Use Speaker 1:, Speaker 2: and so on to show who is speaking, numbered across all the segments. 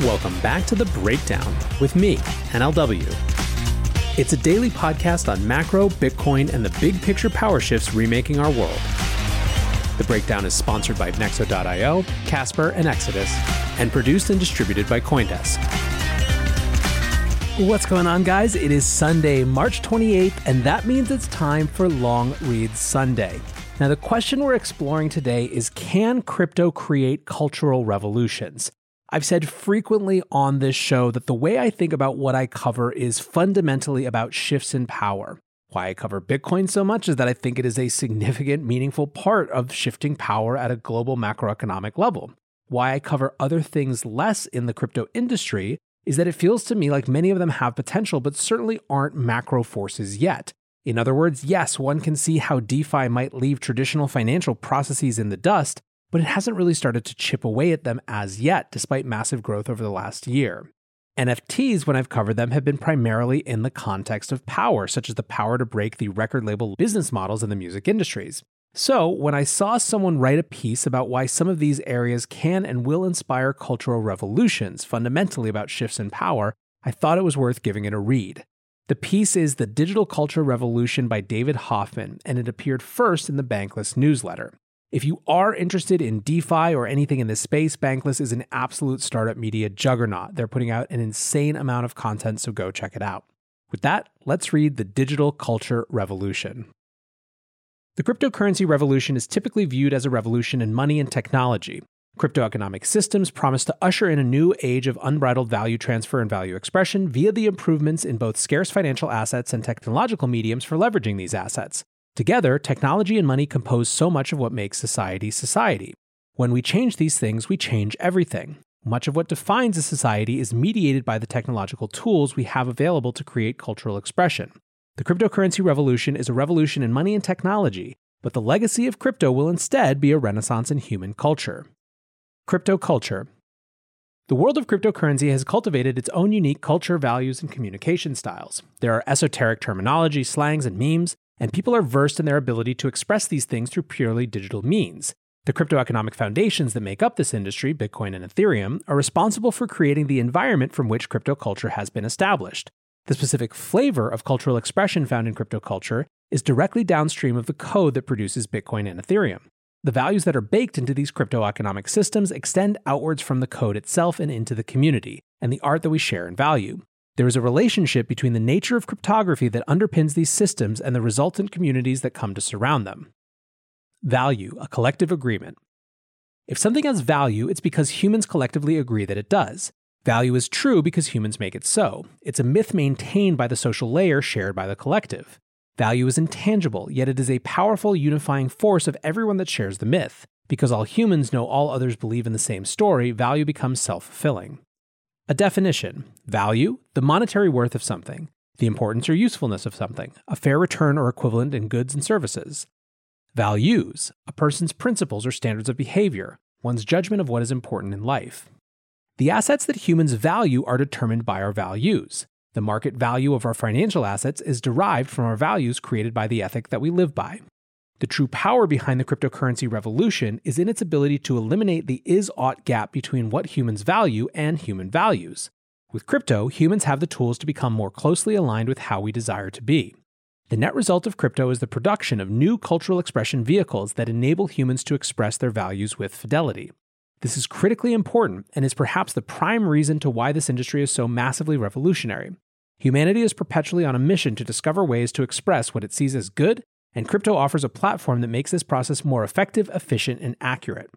Speaker 1: Welcome back to The Breakdown with me, NLW. It's a daily podcast on macro, Bitcoin, and the big picture power shifts remaking our world. The Breakdown is sponsored by Nexo.io, Casper, and Exodus, and produced and distributed by Coindesk. What's going on, guys? It is Sunday, March 28th, and that means it's time for Long Read Sunday. Now, the question we're exploring today is Can crypto create cultural revolutions? I've said frequently on this show that the way I think about what I cover is fundamentally about shifts in power. Why I cover Bitcoin so much is that I think it is a significant, meaningful part of shifting power at a global macroeconomic level. Why I cover other things less in the crypto industry is that it feels to me like many of them have potential, but certainly aren't macro forces yet. In other words, yes, one can see how DeFi might leave traditional financial processes in the dust, but it hasn't really started to chip away at them as yet, despite massive growth over the last year. NFTs, when I've covered them, have been primarily in the context of power, such as the power to break the record label business models in the music industries. So, when I saw someone write a piece about why some of these areas can and will inspire cultural revolutions, fundamentally about shifts in power, I thought it was worth giving it a read. The piece is The Digital Culture Revolution by David Hoffman, and it appeared first in the Bankless newsletter. If you are interested in DeFi or anything in this space, Bankless is an absolute startup media juggernaut. They're putting out an insane amount of content, so go check it out. With that, let's read The Digital Culture Revolution. The cryptocurrency revolution is typically viewed as a revolution in money and technology. Crypto economic systems promise to usher in a new age of unbridled value transfer and value expression via the improvements in both scarce financial assets and technological mediums for leveraging these assets. Together, technology and money compose so much of what makes society society. When we change these things, we change everything. Much of what defines a society is mediated by the technological tools we have available to create cultural expression. The cryptocurrency revolution is a revolution in money and technology, but the legacy of crypto will instead be a renaissance in human culture. Crypto culture. The world of cryptocurrency has cultivated its own unique culture, values, and communication styles. There are esoteric terminology, slangs, and memes, and people are versed in their ability to express these things through purely digital means. The crypto economic foundations that make up this industry, Bitcoin and Ethereum, are responsible for creating the environment from which crypto culture has been established. The specific flavor of cultural expression found in crypto culture is directly downstream of the code that produces Bitcoin and Ethereum. The values that are baked into these crypto economic systems extend outwards from the code itself and into the community, and the art that we share and value. There is a relationship between the nature of cryptography that underpins these systems and the resultant communities that come to surround them. Value, a collective agreement. If something has value, it's because humans collectively agree that it does. Value is true because humans make it so. It's a myth maintained by the social layer shared by the collective. Value is intangible, yet it is a powerful unifying force of everyone that shares the myth. Because all humans know all others believe in the same story, value becomes self fulfilling. A definition value, the monetary worth of something, the importance or usefulness of something, a fair return or equivalent in goods and services. Values, a person's principles or standards of behavior, one's judgment of what is important in life. The assets that humans value are determined by our values. The market value of our financial assets is derived from our values created by the ethic that we live by. The true power behind the cryptocurrency revolution is in its ability to eliminate the is ought gap between what humans value and human values. With crypto, humans have the tools to become more closely aligned with how we desire to be. The net result of crypto is the production of new cultural expression vehicles that enable humans to express their values with fidelity. This is critically important and is perhaps the prime reason to why this industry is so massively revolutionary. Humanity is perpetually on a mission to discover ways to express what it sees as good, and crypto offers a platform that makes this process more effective, efficient, and accurate.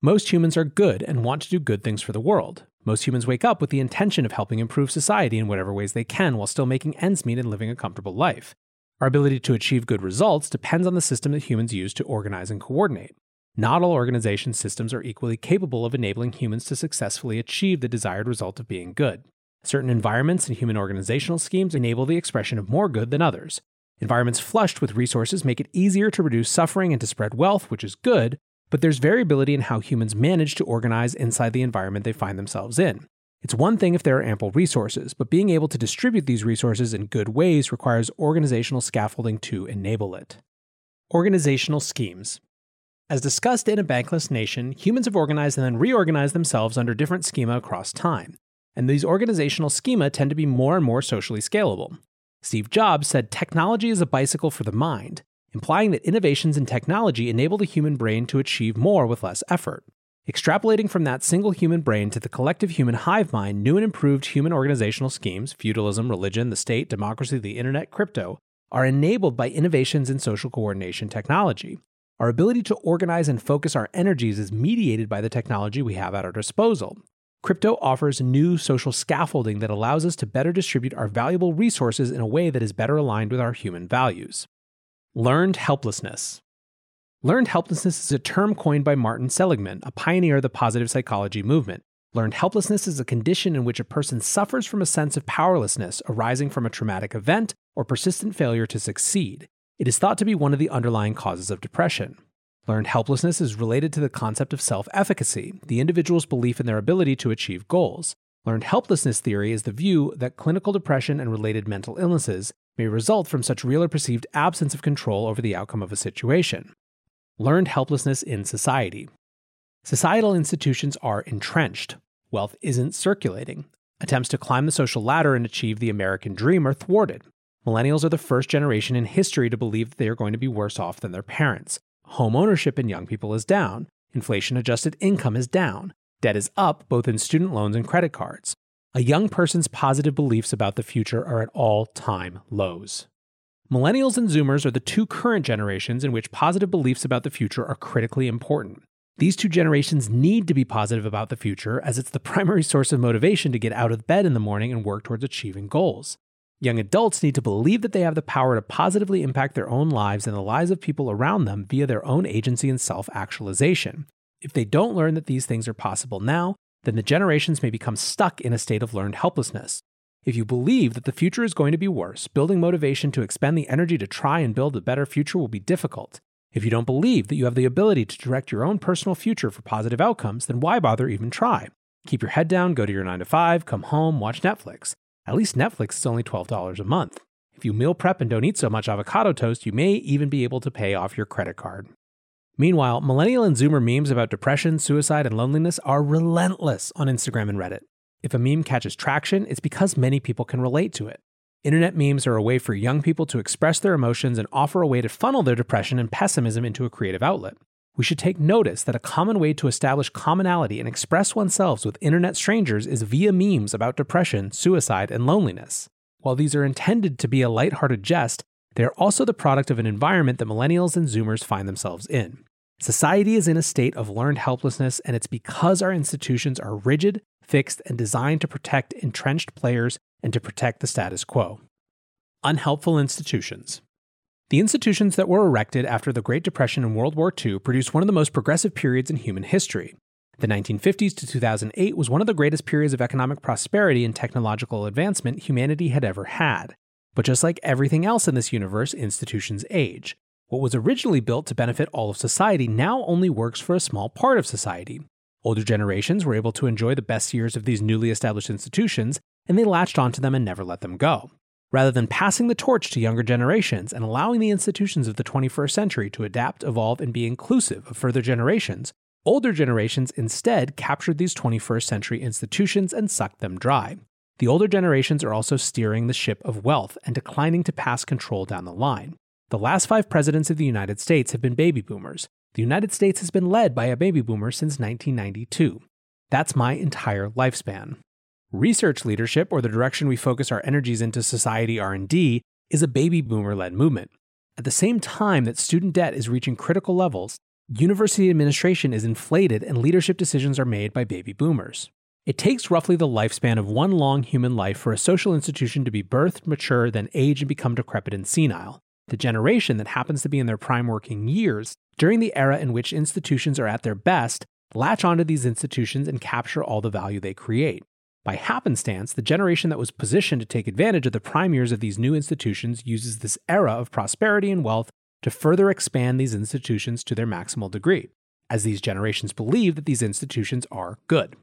Speaker 1: Most humans are good and want to do good things for the world. Most humans wake up with the intention of helping improve society in whatever ways they can while still making ends meet and living a comfortable life. Our ability to achieve good results depends on the system that humans use to organize and coordinate. Not all organization systems are equally capable of enabling humans to successfully achieve the desired result of being good. Certain environments and human organizational schemes enable the expression of more good than others. Environments flushed with resources make it easier to reduce suffering and to spread wealth, which is good, but there's variability in how humans manage to organize inside the environment they find themselves in. It's one thing if there are ample resources, but being able to distribute these resources in good ways requires organizational scaffolding to enable it. Organizational schemes. As discussed in A Bankless Nation, humans have organized and then reorganized themselves under different schema across time, and these organizational schema tend to be more and more socially scalable. Steve Jobs said technology is a bicycle for the mind, implying that innovations in technology enable the human brain to achieve more with less effort. Extrapolating from that single human brain to the collective human hive mind, new and improved human organizational schemes feudalism, religion, the state, democracy, the internet, crypto are enabled by innovations in social coordination technology. Our ability to organize and focus our energies is mediated by the technology we have at our disposal. Crypto offers new social scaffolding that allows us to better distribute our valuable resources in a way that is better aligned with our human values. Learned helplessness. Learned helplessness is a term coined by Martin Seligman, a pioneer of the positive psychology movement. Learned helplessness is a condition in which a person suffers from a sense of powerlessness arising from a traumatic event or persistent failure to succeed. It is thought to be one of the underlying causes of depression. Learned helplessness is related to the concept of self efficacy, the individual's belief in their ability to achieve goals. Learned helplessness theory is the view that clinical depression and related mental illnesses may result from such real or perceived absence of control over the outcome of a situation learned helplessness in society. Societal institutions are entrenched. Wealth isn't circulating. Attempts to climb the social ladder and achieve the American dream are thwarted. Millennials are the first generation in history to believe that they are going to be worse off than their parents. Home ownership in young people is down. Inflation adjusted income is down. Debt is up both in student loans and credit cards. A young person's positive beliefs about the future are at all time lows. Millennials and Zoomers are the two current generations in which positive beliefs about the future are critically important. These two generations need to be positive about the future as it's the primary source of motivation to get out of bed in the morning and work towards achieving goals. Young adults need to believe that they have the power to positively impact their own lives and the lives of people around them via their own agency and self actualization. If they don't learn that these things are possible now, then the generations may become stuck in a state of learned helplessness. If you believe that the future is going to be worse, building motivation to expend the energy to try and build a better future will be difficult. If you don't believe that you have the ability to direct your own personal future for positive outcomes, then why bother even try? Keep your head down, go to your 9 to 5, come home, watch Netflix. At least Netflix is only $12 a month. If you meal prep and don't eat so much avocado toast, you may even be able to pay off your credit card. Meanwhile, millennial and zoomer memes about depression, suicide, and loneliness are relentless on Instagram and Reddit. If a meme catches traction, it's because many people can relate to it. Internet memes are a way for young people to express their emotions and offer a way to funnel their depression and pessimism into a creative outlet. We should take notice that a common way to establish commonality and express oneself with internet strangers is via memes about depression, suicide, and loneliness. While these are intended to be a lighthearted jest, they are also the product of an environment that millennials and zoomers find themselves in. Society is in a state of learned helplessness, and it's because our institutions are rigid, fixed, and designed to protect entrenched players and to protect the status quo. Unhelpful institutions. The institutions that were erected after the Great Depression and World War II produced one of the most progressive periods in human history. The 1950s to 2008 was one of the greatest periods of economic prosperity and technological advancement humanity had ever had. But just like everything else in this universe, institutions age. What was originally built to benefit all of society now only works for a small part of society. Older generations were able to enjoy the best years of these newly established institutions, and they latched onto them and never let them go. Rather than passing the torch to younger generations and allowing the institutions of the 21st century to adapt, evolve, and be inclusive of further generations, older generations instead captured these 21st century institutions and sucked them dry. The older generations are also steering the ship of wealth and declining to pass control down the line. The last five presidents of the United States have been baby boomers. The United States has been led by a baby boomer since 1992. That's my entire lifespan. Research leadership, or the direction we focus our energies into society R&D, is a baby boomer-led movement. At the same time that student debt is reaching critical levels, university administration is inflated and leadership decisions are made by baby boomers. It takes roughly the lifespan of one long human life for a social institution to be birthed, mature, then age and become decrepit and senile. The generation that happens to be in their prime working years, during the era in which institutions are at their best, latch onto these institutions and capture all the value they create. By happenstance, the generation that was positioned to take advantage of the prime years of these new institutions uses this era of prosperity and wealth to further expand these institutions to their maximal degree, as these generations believe that these institutions are good.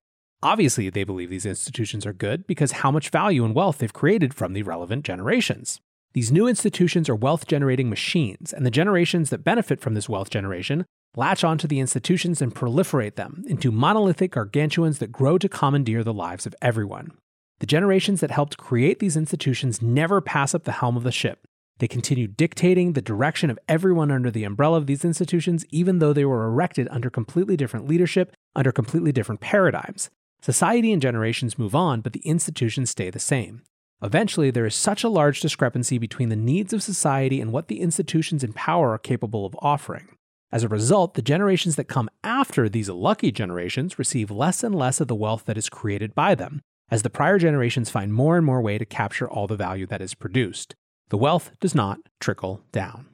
Speaker 1: Obviously, they believe these institutions are good because how much value and wealth they've created from the relevant generations. These new institutions are wealth generating machines, and the generations that benefit from this wealth generation latch onto the institutions and proliferate them into monolithic gargantuans that grow to commandeer the lives of everyone. The generations that helped create these institutions never pass up the helm of the ship. They continue dictating the direction of everyone under the umbrella of these institutions, even though they were erected under completely different leadership, under completely different paradigms. Society and generations move on, but the institutions stay the same. Eventually, there is such a large discrepancy between the needs of society and what the institutions in power are capable of offering. As a result, the generations that come after these lucky generations receive less and less of the wealth that is created by them, as the prior generations find more and more way to capture all the value that is produced. The wealth does not trickle down.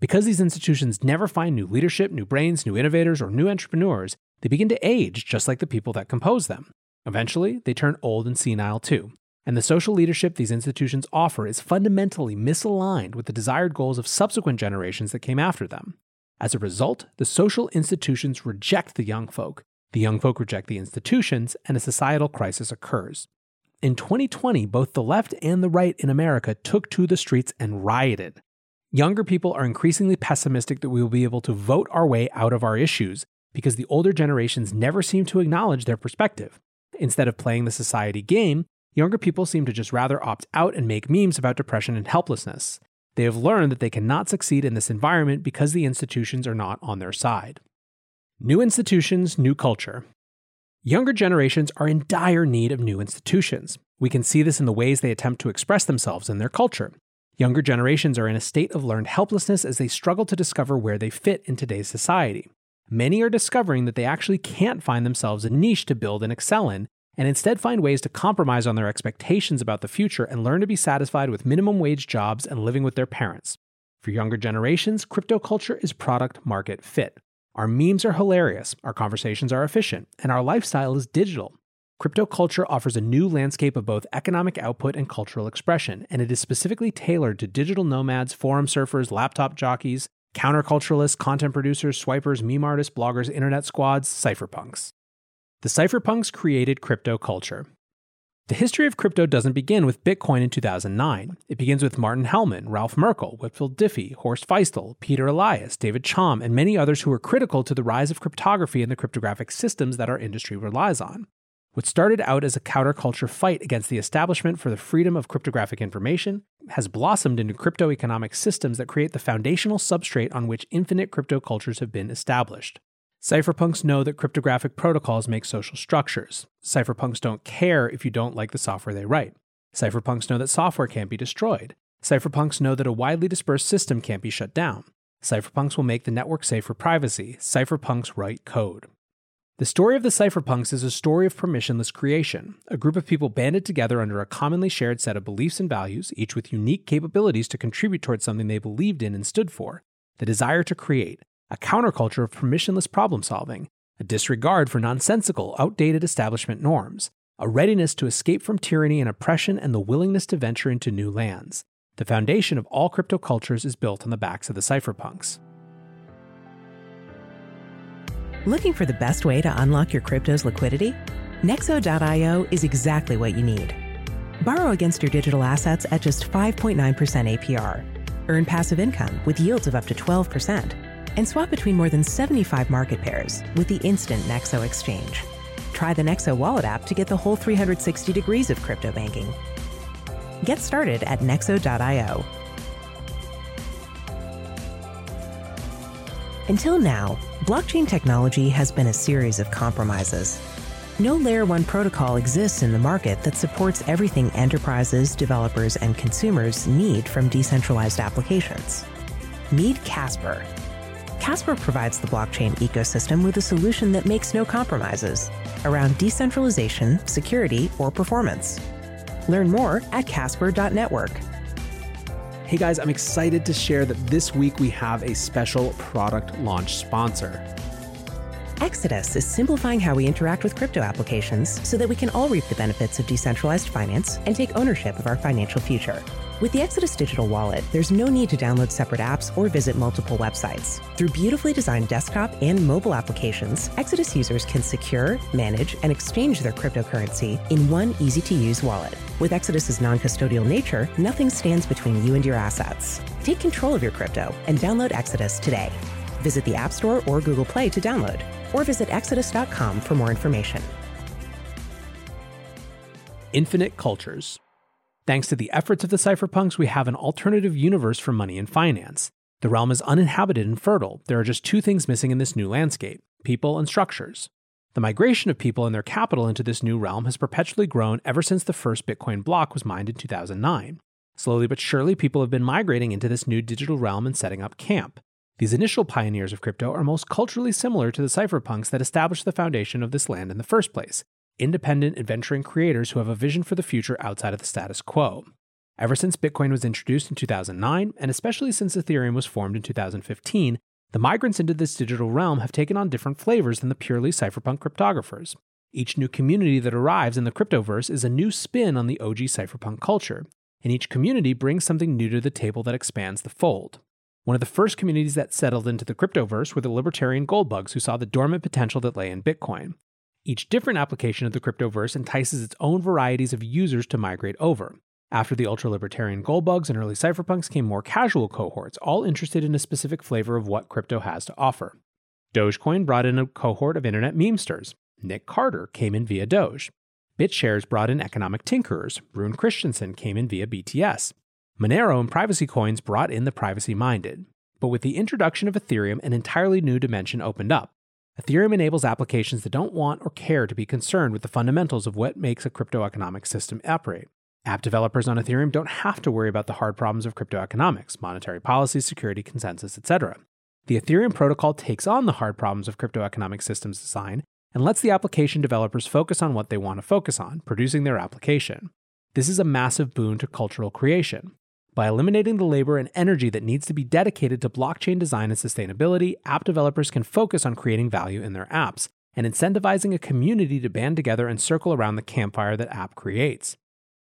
Speaker 1: Because these institutions never find new leadership, new brains, new innovators, or new entrepreneurs, they begin to age just like the people that compose them. Eventually, they turn old and senile too. And the social leadership these institutions offer is fundamentally misaligned with the desired goals of subsequent generations that came after them. As a result, the social institutions reject the young folk, the young folk reject the institutions, and a societal crisis occurs. In 2020, both the left and the right in America took to the streets and rioted. Younger people are increasingly pessimistic that we will be able to vote our way out of our issues because the older generations never seem to acknowledge their perspective. Instead of playing the society game, younger people seem to just rather opt out and make memes about depression and helplessness. They have learned that they cannot succeed in this environment because the institutions are not on their side. New institutions, new culture. Younger generations are in dire need of new institutions. We can see this in the ways they attempt to express themselves in their culture. Younger generations are in a state of learned helplessness as they struggle to discover where they fit in today's society. Many are discovering that they actually can't find themselves a niche to build and excel in, and instead find ways to compromise on their expectations about the future and learn to be satisfied with minimum wage jobs and living with their parents. For younger generations, crypto culture is product market fit. Our memes are hilarious, our conversations are efficient, and our lifestyle is digital. Crypto culture offers a new landscape of both economic output and cultural expression, and it is specifically tailored to digital nomads, forum surfers, laptop jockeys, counterculturalists, content producers, swipers, meme artists, bloggers, internet squads, cypherpunks. The cypherpunks created crypto culture. The history of crypto doesn't begin with Bitcoin in 2009. It begins with Martin Hellman, Ralph Merkle, Whitfield Diffie, Horst Feistel, Peter Elias, David Chaum, and many others who were critical to the rise of cryptography and the cryptographic systems that our industry relies on. What started out as a counterculture fight against the establishment for the freedom of cryptographic information has blossomed into crypto economic systems that create the foundational substrate on which infinite crypto cultures have been established. Cypherpunks know that cryptographic protocols make social structures. Cypherpunks don't care if you don't like the software they write. Cypherpunks know that software can't be destroyed. Cypherpunks know that a widely dispersed system can't be shut down. Cypherpunks will make the network safe for privacy. Cypherpunks write code. The story of the cypherpunks is a story of permissionless creation, a group of people banded together under a commonly shared set of beliefs and values, each with unique capabilities to contribute towards something they believed in and stood for the desire to create, a counterculture of permissionless problem solving, a disregard for nonsensical, outdated establishment norms, a readiness to escape from tyranny and oppression, and the willingness to venture into new lands. The foundation of all crypto cultures is built on the backs of the cypherpunks.
Speaker 2: Looking for the best way to unlock your crypto's liquidity? Nexo.io is exactly what you need. Borrow against your digital assets at just 5.9% APR. Earn passive income with yields of up to 12% and swap between more than 75 market pairs with the instant Nexo exchange. Try the Nexo Wallet app to get the whole 360 degrees of crypto banking. Get started at nexo.io. Until now, blockchain technology has been a series of compromises. No Layer 1 protocol exists in the market that supports everything enterprises, developers, and consumers need from decentralized applications. Meet Casper. Casper provides the blockchain ecosystem with a solution that makes no compromises around decentralization, security, or performance. Learn more at casper.network.
Speaker 1: Hey guys, I'm excited to share that this week we have a special product launch sponsor.
Speaker 2: Exodus is simplifying how we interact with crypto applications so that we can all reap the benefits of decentralized finance and take ownership of our financial future. With the Exodus Digital Wallet, there's no need to download separate apps or visit multiple websites. Through beautifully designed desktop and mobile applications, Exodus users can secure, manage, and exchange their cryptocurrency in one easy to use wallet. With Exodus's non custodial nature, nothing stands between you and your assets. Take control of your crypto and download Exodus today. Visit the App Store or Google Play to download, or visit exodus.com for more information.
Speaker 1: Infinite Cultures. Thanks to the efforts of the cypherpunks, we have an alternative universe for money and finance. The realm is uninhabited and fertile. There are just two things missing in this new landscape people and structures. The migration of people and their capital into this new realm has perpetually grown ever since the first Bitcoin block was mined in 2009. Slowly but surely, people have been migrating into this new digital realm and setting up camp. These initial pioneers of crypto are most culturally similar to the cypherpunks that established the foundation of this land in the first place independent, adventuring creators who have a vision for the future outside of the status quo. Ever since Bitcoin was introduced in 2009, and especially since Ethereum was formed in 2015, the migrants into this digital realm have taken on different flavors than the purely cypherpunk cryptographers. Each new community that arrives in the cryptoverse is a new spin on the OG cypherpunk culture, and each community brings something new to the table that expands the fold. One of the first communities that settled into the cryptoverse were the libertarian goldbugs who saw the dormant potential that lay in Bitcoin. Each different application of the cryptoverse entices its own varieties of users to migrate over. After the ultra libertarian goldbugs and early cypherpunks came more casual cohorts, all interested in a specific flavor of what crypto has to offer. Dogecoin brought in a cohort of internet memesters. Nick Carter came in via Doge. BitShares brought in economic tinkerers. Rune Christensen came in via BTS. Monero and privacy coins brought in the privacy minded. But with the introduction of Ethereum, an entirely new dimension opened up. Ethereum enables applications that don't want or care to be concerned with the fundamentals of what makes a crypto economic system operate. App developers on Ethereum don't have to worry about the hard problems of crypto economics, monetary policy, security, consensus, etc. The Ethereum protocol takes on the hard problems of crypto economic systems design and lets the application developers focus on what they want to focus on, producing their application. This is a massive boon to cultural creation. By eliminating the labor and energy that needs to be dedicated to blockchain design and sustainability, app developers can focus on creating value in their apps and incentivizing a community to band together and circle around the campfire that app creates.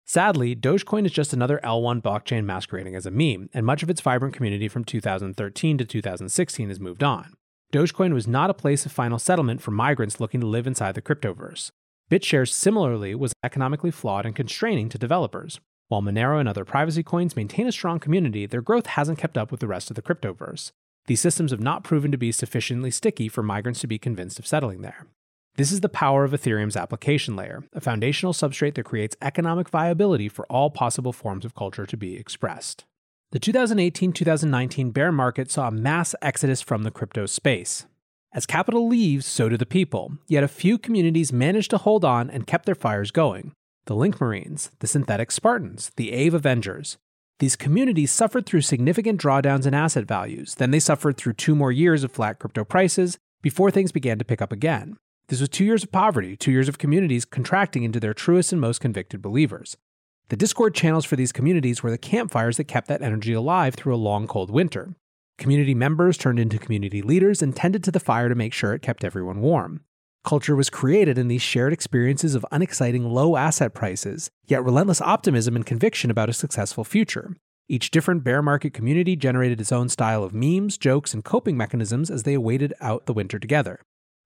Speaker 1: Sadly, Dogecoin is just another L1 blockchain masquerading as a meme, and much of its vibrant community from 2013 to 2016 has moved on. Dogecoin was not a place of final settlement for migrants looking to live inside the cryptoverse. BitShares similarly was economically flawed and constraining to developers. While Monero and other privacy coins maintain a strong community, their growth hasn't kept up with the rest of the cryptoverse. These systems have not proven to be sufficiently sticky for migrants to be convinced of settling there. This is the power of Ethereum's application layer, a foundational substrate that creates economic viability for all possible forms of culture to be expressed. The 2018 2019 bear market saw a mass exodus from the crypto space. As capital leaves, so do the people, yet a few communities managed to hold on and kept their fires going the Link Marines, the Synthetix Spartans, the Aave Avengers. These communities suffered through significant drawdowns in asset values, then they suffered through two more years of flat crypto prices before things began to pick up again. This was two years of poverty, two years of communities contracting into their truest and most convicted believers. The Discord channels for these communities were the campfires that kept that energy alive through a long, cold winter. Community members turned into community leaders and tended to the fire to make sure it kept everyone warm. Culture was created in these shared experiences of unexciting low asset prices, yet relentless optimism and conviction about a successful future. Each different bear market community generated its own style of memes, jokes, and coping mechanisms as they awaited out the winter together.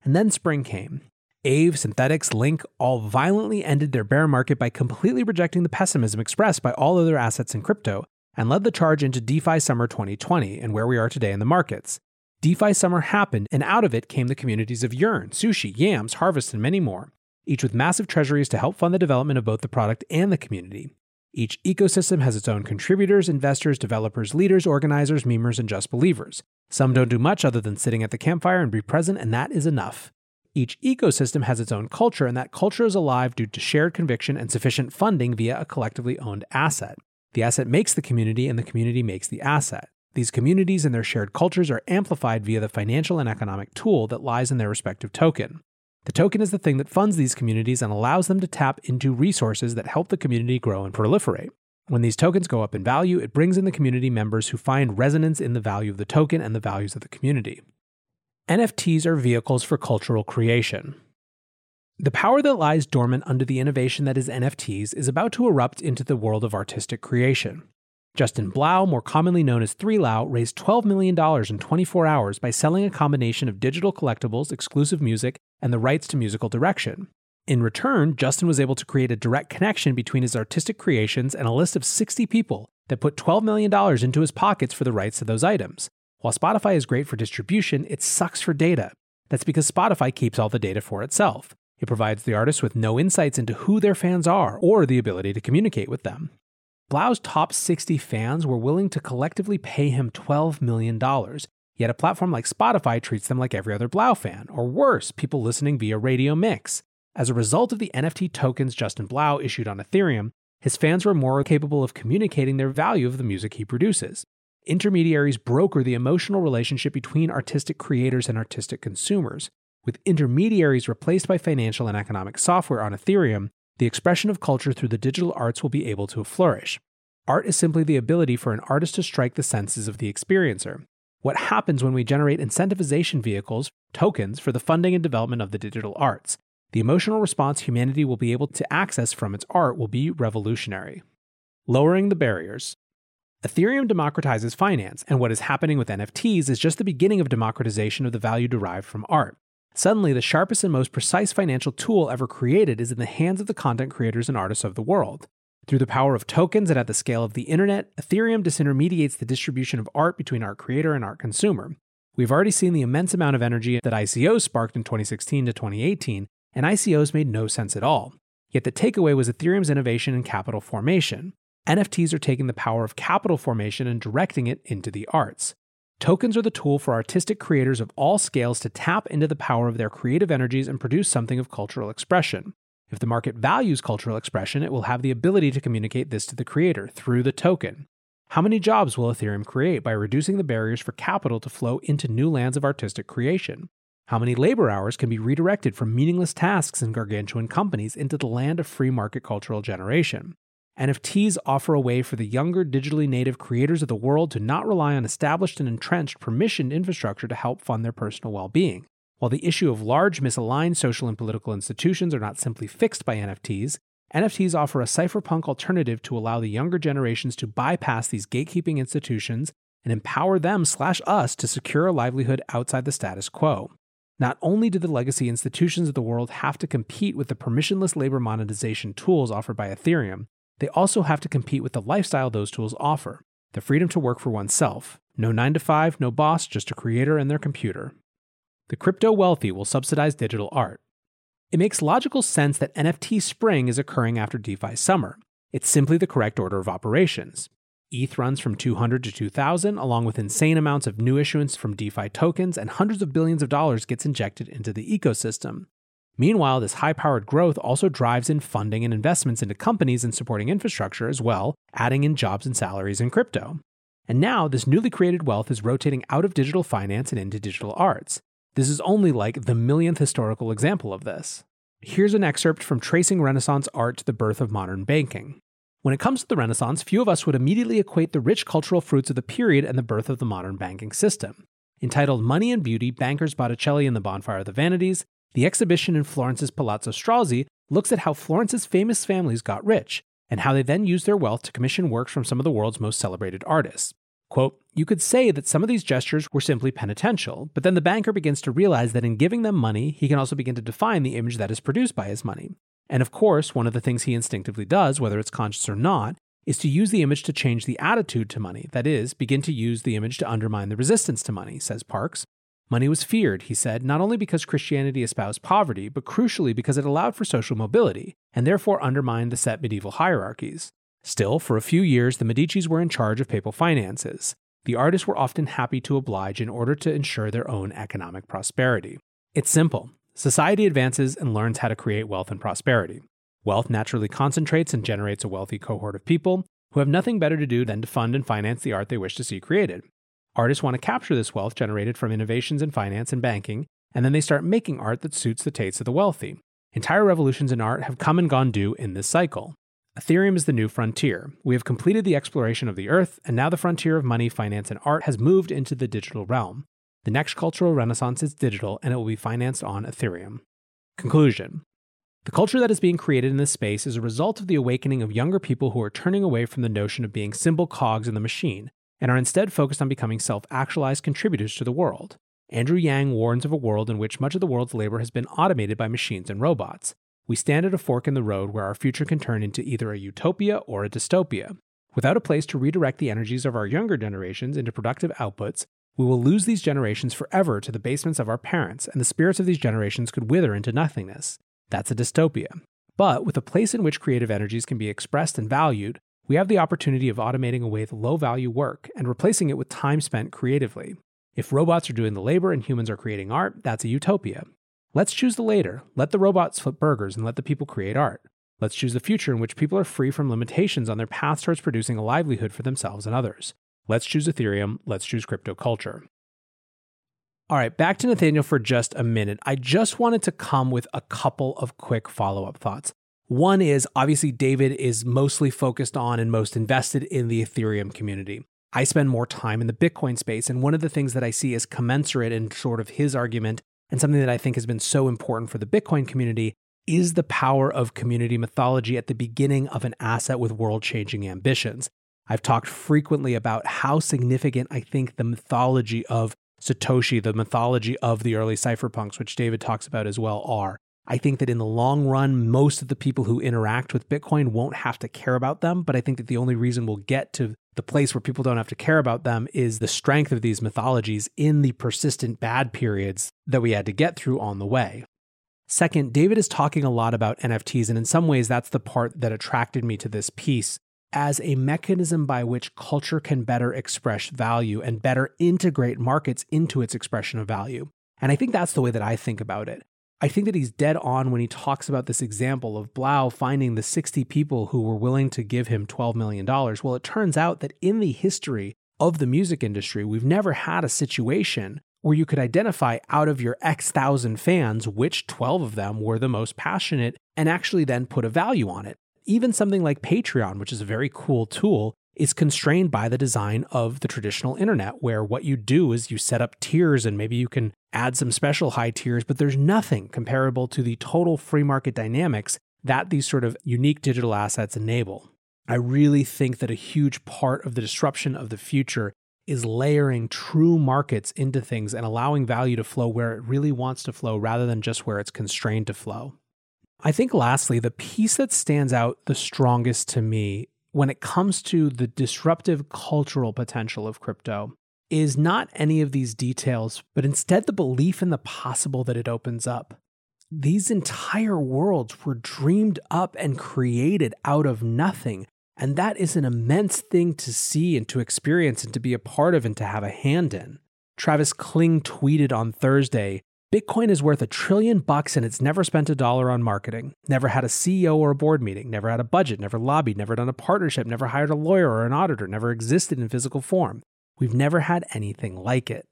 Speaker 1: And then spring came. Aave, Synthetix, Link all violently ended their bear market by completely rejecting the pessimism expressed by all other assets in crypto and led the charge into DeFi summer 2020 and where we are today in the markets. DeFi summer happened, and out of it came the communities of Yearn, Sushi, Yams, Harvest, and many more. each with massive treasuries to help fund the development of both the product and the community. Each ecosystem has its own contributors, investors, developers, leaders, organizers, memers, and just believers. Some don't do much other than sitting at the campfire and be present, and that is enough. Each ecosystem has its own culture, and that culture is alive due to shared conviction and sufficient funding via a collectively owned asset. The asset makes the community, and the community makes the asset. These communities and their shared cultures are amplified via the financial and economic tool that lies in their respective token. The token is the thing that funds these communities and allows them to tap into resources that help the community grow and proliferate. When these tokens go up in value, it brings in the community members who find resonance in the value of the token and the values of the community. NFTs are vehicles for cultural creation. The power that lies dormant under the innovation that is NFTs is about to erupt into the world of artistic creation. Justin Blau, more commonly known as 3LAU, raised $12 million in 24 hours by selling a combination of digital collectibles, exclusive music, and the rights to musical direction. In return, Justin was able to create a direct connection between his artistic creations and a list of 60 people that put $12 million into his pockets for the rights to those items. While Spotify is great for distribution, it sucks for data. That's because Spotify keeps all the data for itself. It provides the artists with no insights into who their fans are or the ability to communicate with them. Blau's top 60 fans were willing to collectively pay him $12 million, yet a platform like Spotify treats them like every other Blau fan, or worse, people listening via Radio Mix. As a result of the NFT tokens Justin Blau issued on Ethereum, his fans were more capable of communicating their value of the music he produces. Intermediaries broker the emotional relationship between artistic creators and artistic consumers. With intermediaries replaced by financial and economic software on Ethereum, the expression of culture through the digital arts will be able to flourish. Art is simply the ability for an artist to strike the senses of the experiencer. What happens when we generate incentivization vehicles, tokens, for the funding and development of the digital arts? The emotional response humanity will be able to access from its art will be revolutionary. Lowering the barriers. Ethereum democratizes finance, and what is happening with NFTs is just the beginning of democratization of the value derived from art. Suddenly, the sharpest and most precise financial tool ever created is in the hands of the content creators and artists of the world. Through the power of tokens and at the scale of the internet, Ethereum disintermediates the distribution of art between art creator and art consumer. We've already seen the immense amount of energy that ICOs sparked in 2016 to 2018, and ICOs made no sense at all. Yet the takeaway was Ethereum's innovation in capital formation. NFTs are taking the power of capital formation and directing it into the arts. Tokens are the tool for artistic creators of all scales to tap into the power of their creative energies and produce something of cultural expression. If the market values cultural expression, it will have the ability to communicate this to the creator through the token. How many jobs will Ethereum create by reducing the barriers for capital to flow into new lands of artistic creation? How many labor hours can be redirected from meaningless tasks in gargantuan companies into the land of free market cultural generation? NFTs offer a way for the younger digitally native creators of the world to not rely on established and entrenched permissioned infrastructure to help fund their personal well being. While the issue of large misaligned social and political institutions are not simply fixed by NFTs, NFTs offer a cypherpunk alternative to allow the younger generations to bypass these gatekeeping institutions and empower them slash us to secure a livelihood outside the status quo. Not only do the legacy institutions of the world have to compete with the permissionless labor monetization tools offered by Ethereum, they also have to compete with the lifestyle those tools offer the freedom to work for oneself. No 9 to 5, no boss, just a creator and their computer. The crypto wealthy will subsidize digital art. It makes logical sense that NFT spring is occurring after DeFi summer. It's simply the correct order of operations. ETH runs from 200 to 2000, along with insane amounts of new issuance from DeFi tokens, and hundreds of billions of dollars gets injected into the ecosystem. Meanwhile, this high powered growth also drives in funding and investments into companies and supporting infrastructure as well, adding in jobs and salaries in crypto. And now, this newly created wealth is rotating out of digital finance and into digital arts. This is only like the millionth historical example of this. Here's an excerpt from Tracing Renaissance Art to the Birth of Modern Banking. When it comes to the Renaissance, few of us would immediately equate the rich cultural fruits of the period and the birth of the modern banking system. Entitled Money and Beauty Bankers Botticelli and the Bonfire of the Vanities, the exhibition in Florence's Palazzo Strozzi looks at how Florence's famous families got rich, and how they then used their wealth to commission works from some of the world's most celebrated artists. Quote, you could say that some of these gestures were simply penitential, but then the banker begins to realize that in giving them money, he can also begin to define the image that is produced by his money. And of course, one of the things he instinctively does, whether it's conscious or not, is to use the image to change the attitude to money. That is, begin to use the image to undermine the resistance to money, says Parks. Money was feared, he said, not only because Christianity espoused poverty, but crucially because it allowed for social mobility, and therefore undermined the set medieval hierarchies. Still, for a few years, the Medicis were in charge of papal finances. The artists were often happy to oblige in order to ensure their own economic prosperity. It's simple society advances and learns how to create wealth and prosperity. Wealth naturally concentrates and generates a wealthy cohort of people who have nothing better to do than to fund and finance the art they wish to see created. Artists want to capture this wealth generated from innovations in finance and banking, and then they start making art that suits the tastes of the wealthy. Entire revolutions in art have come and gone due in this cycle. Ethereum is the new frontier. We have completed the exploration of the earth, and now the frontier of money, finance, and art has moved into the digital realm. The next cultural renaissance is digital, and it will be financed on Ethereum. Conclusion The culture that is being created in this space is a result of the awakening of younger people who are turning away from the notion of being simple cogs in the machine and are instead focused on becoming self actualized contributors to the world. Andrew Yang warns of a world in which much of the world's labor has been automated by machines and robots. We stand at a fork in the road where our future can turn into either a utopia or a dystopia. Without a place to redirect the energies of our younger generations into productive outputs, we will lose these generations forever to the basements of our parents, and the spirits of these generations could wither into nothingness. That's a dystopia. But with a place in which creative energies can be expressed and valued, we have the opportunity of automating away the low value work and replacing it with time spent creatively. If robots are doing the labor and humans are creating art, that's a utopia. Let's choose the later. Let the robots flip burgers and let the people create art. Let's choose the future in which people are free from limitations on their path towards producing a livelihood for themselves and others. Let's choose Ethereum. Let's choose crypto culture. All right, back to Nathaniel for just a minute. I just wanted to come with a couple of quick follow up thoughts. One is obviously David is mostly focused on and most invested in the Ethereum community. I spend more time in the Bitcoin space, and one of the things that I see as commensurate in sort of his argument and something that I think has been so important for the Bitcoin community is the power of community mythology at the beginning of an asset with world changing ambitions. I've talked frequently about how significant I think the mythology of Satoshi, the mythology of the early cypherpunks, which David talks about as well, are. I think that in the long run, most of the people who interact with Bitcoin won't have to care about them. But I think that the only reason we'll get to the place where people don't have to care about them is the strength of these mythologies in the persistent bad periods that we had to get through on the way. Second, David is talking a lot about NFTs, and in some ways, that's the part that attracted me to this piece as a mechanism by which culture can better express value and better integrate markets into its expression of value. And I think that's the way that I think about it. I think that he's dead on when he talks about this example of Blau finding the 60 people who were willing to give him $12 million. Well, it turns out that in the history of the music industry, we've never had a situation where you could identify out of your X thousand fans which 12 of them were the most passionate and actually then put a value on it. Even something like Patreon, which is a very cool tool, is constrained by the design of the traditional internet, where what you do is you set up tiers and maybe you can add some special high tiers, but there's nothing comparable to the total free market dynamics that these sort of unique digital assets enable. I really think that a huge part of the disruption of the future is layering true markets into things and allowing value to flow where it really wants to flow rather than just where it's constrained to flow. I think, lastly, the piece that stands out the strongest to me when it comes to the disruptive cultural potential of crypto is not any of these details, but instead the belief in the possible that it opens up. These entire worlds were dreamed up and created out of nothing. And that is an immense thing to see and to experience and to be a part of and to have a hand in. Travis Kling tweeted on Thursday Bitcoin is worth a trillion bucks and it's never spent a dollar on marketing, never had a CEO or a board meeting, never had a budget, never lobbied, never done a partnership, never hired a lawyer or an auditor, never existed in physical form. We've never had anything like it.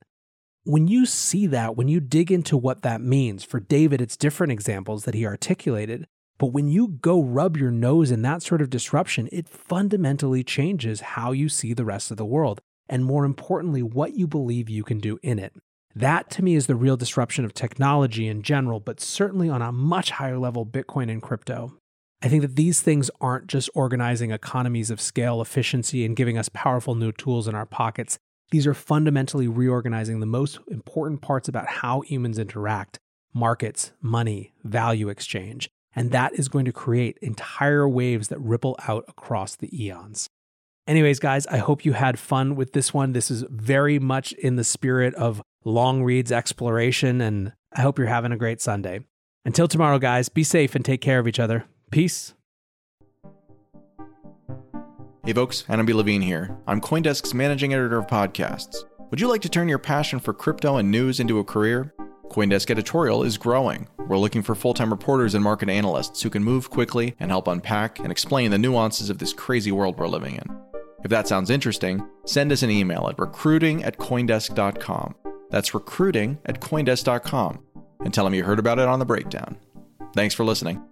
Speaker 1: When you see that, when you dig into what that means, for David, it's different examples that he articulated. But when you go rub your nose in that sort of disruption, it fundamentally changes how you see the rest of the world, and more importantly, what you believe you can do in it. That to me is the real disruption of technology in general, but certainly on a much higher level, Bitcoin and crypto. I think that these things aren't just organizing economies of scale efficiency and giving us powerful new tools in our pockets. These are fundamentally reorganizing the most important parts about how humans interact markets, money, value exchange. And that is going to create entire waves that ripple out across the eons. Anyways, guys, I hope you had fun with this one. This is very much in the spirit of long reads exploration, and I hope you're having a great Sunday. Until tomorrow, guys, be safe and take care of each other. Peace.
Speaker 3: Hey folks, B. Levine here. I'm Coindesk's managing editor of podcasts. Would you like to turn your passion for crypto and news into a career? Coindesk editorial is growing. We're looking for full time reporters and market analysts who can move quickly and help unpack and explain the nuances of this crazy world we're living in. If that sounds interesting, send us an email at recruiting at coindesk.com. That's recruiting at coindesk.com and tell them you heard about it on the breakdown. Thanks for listening.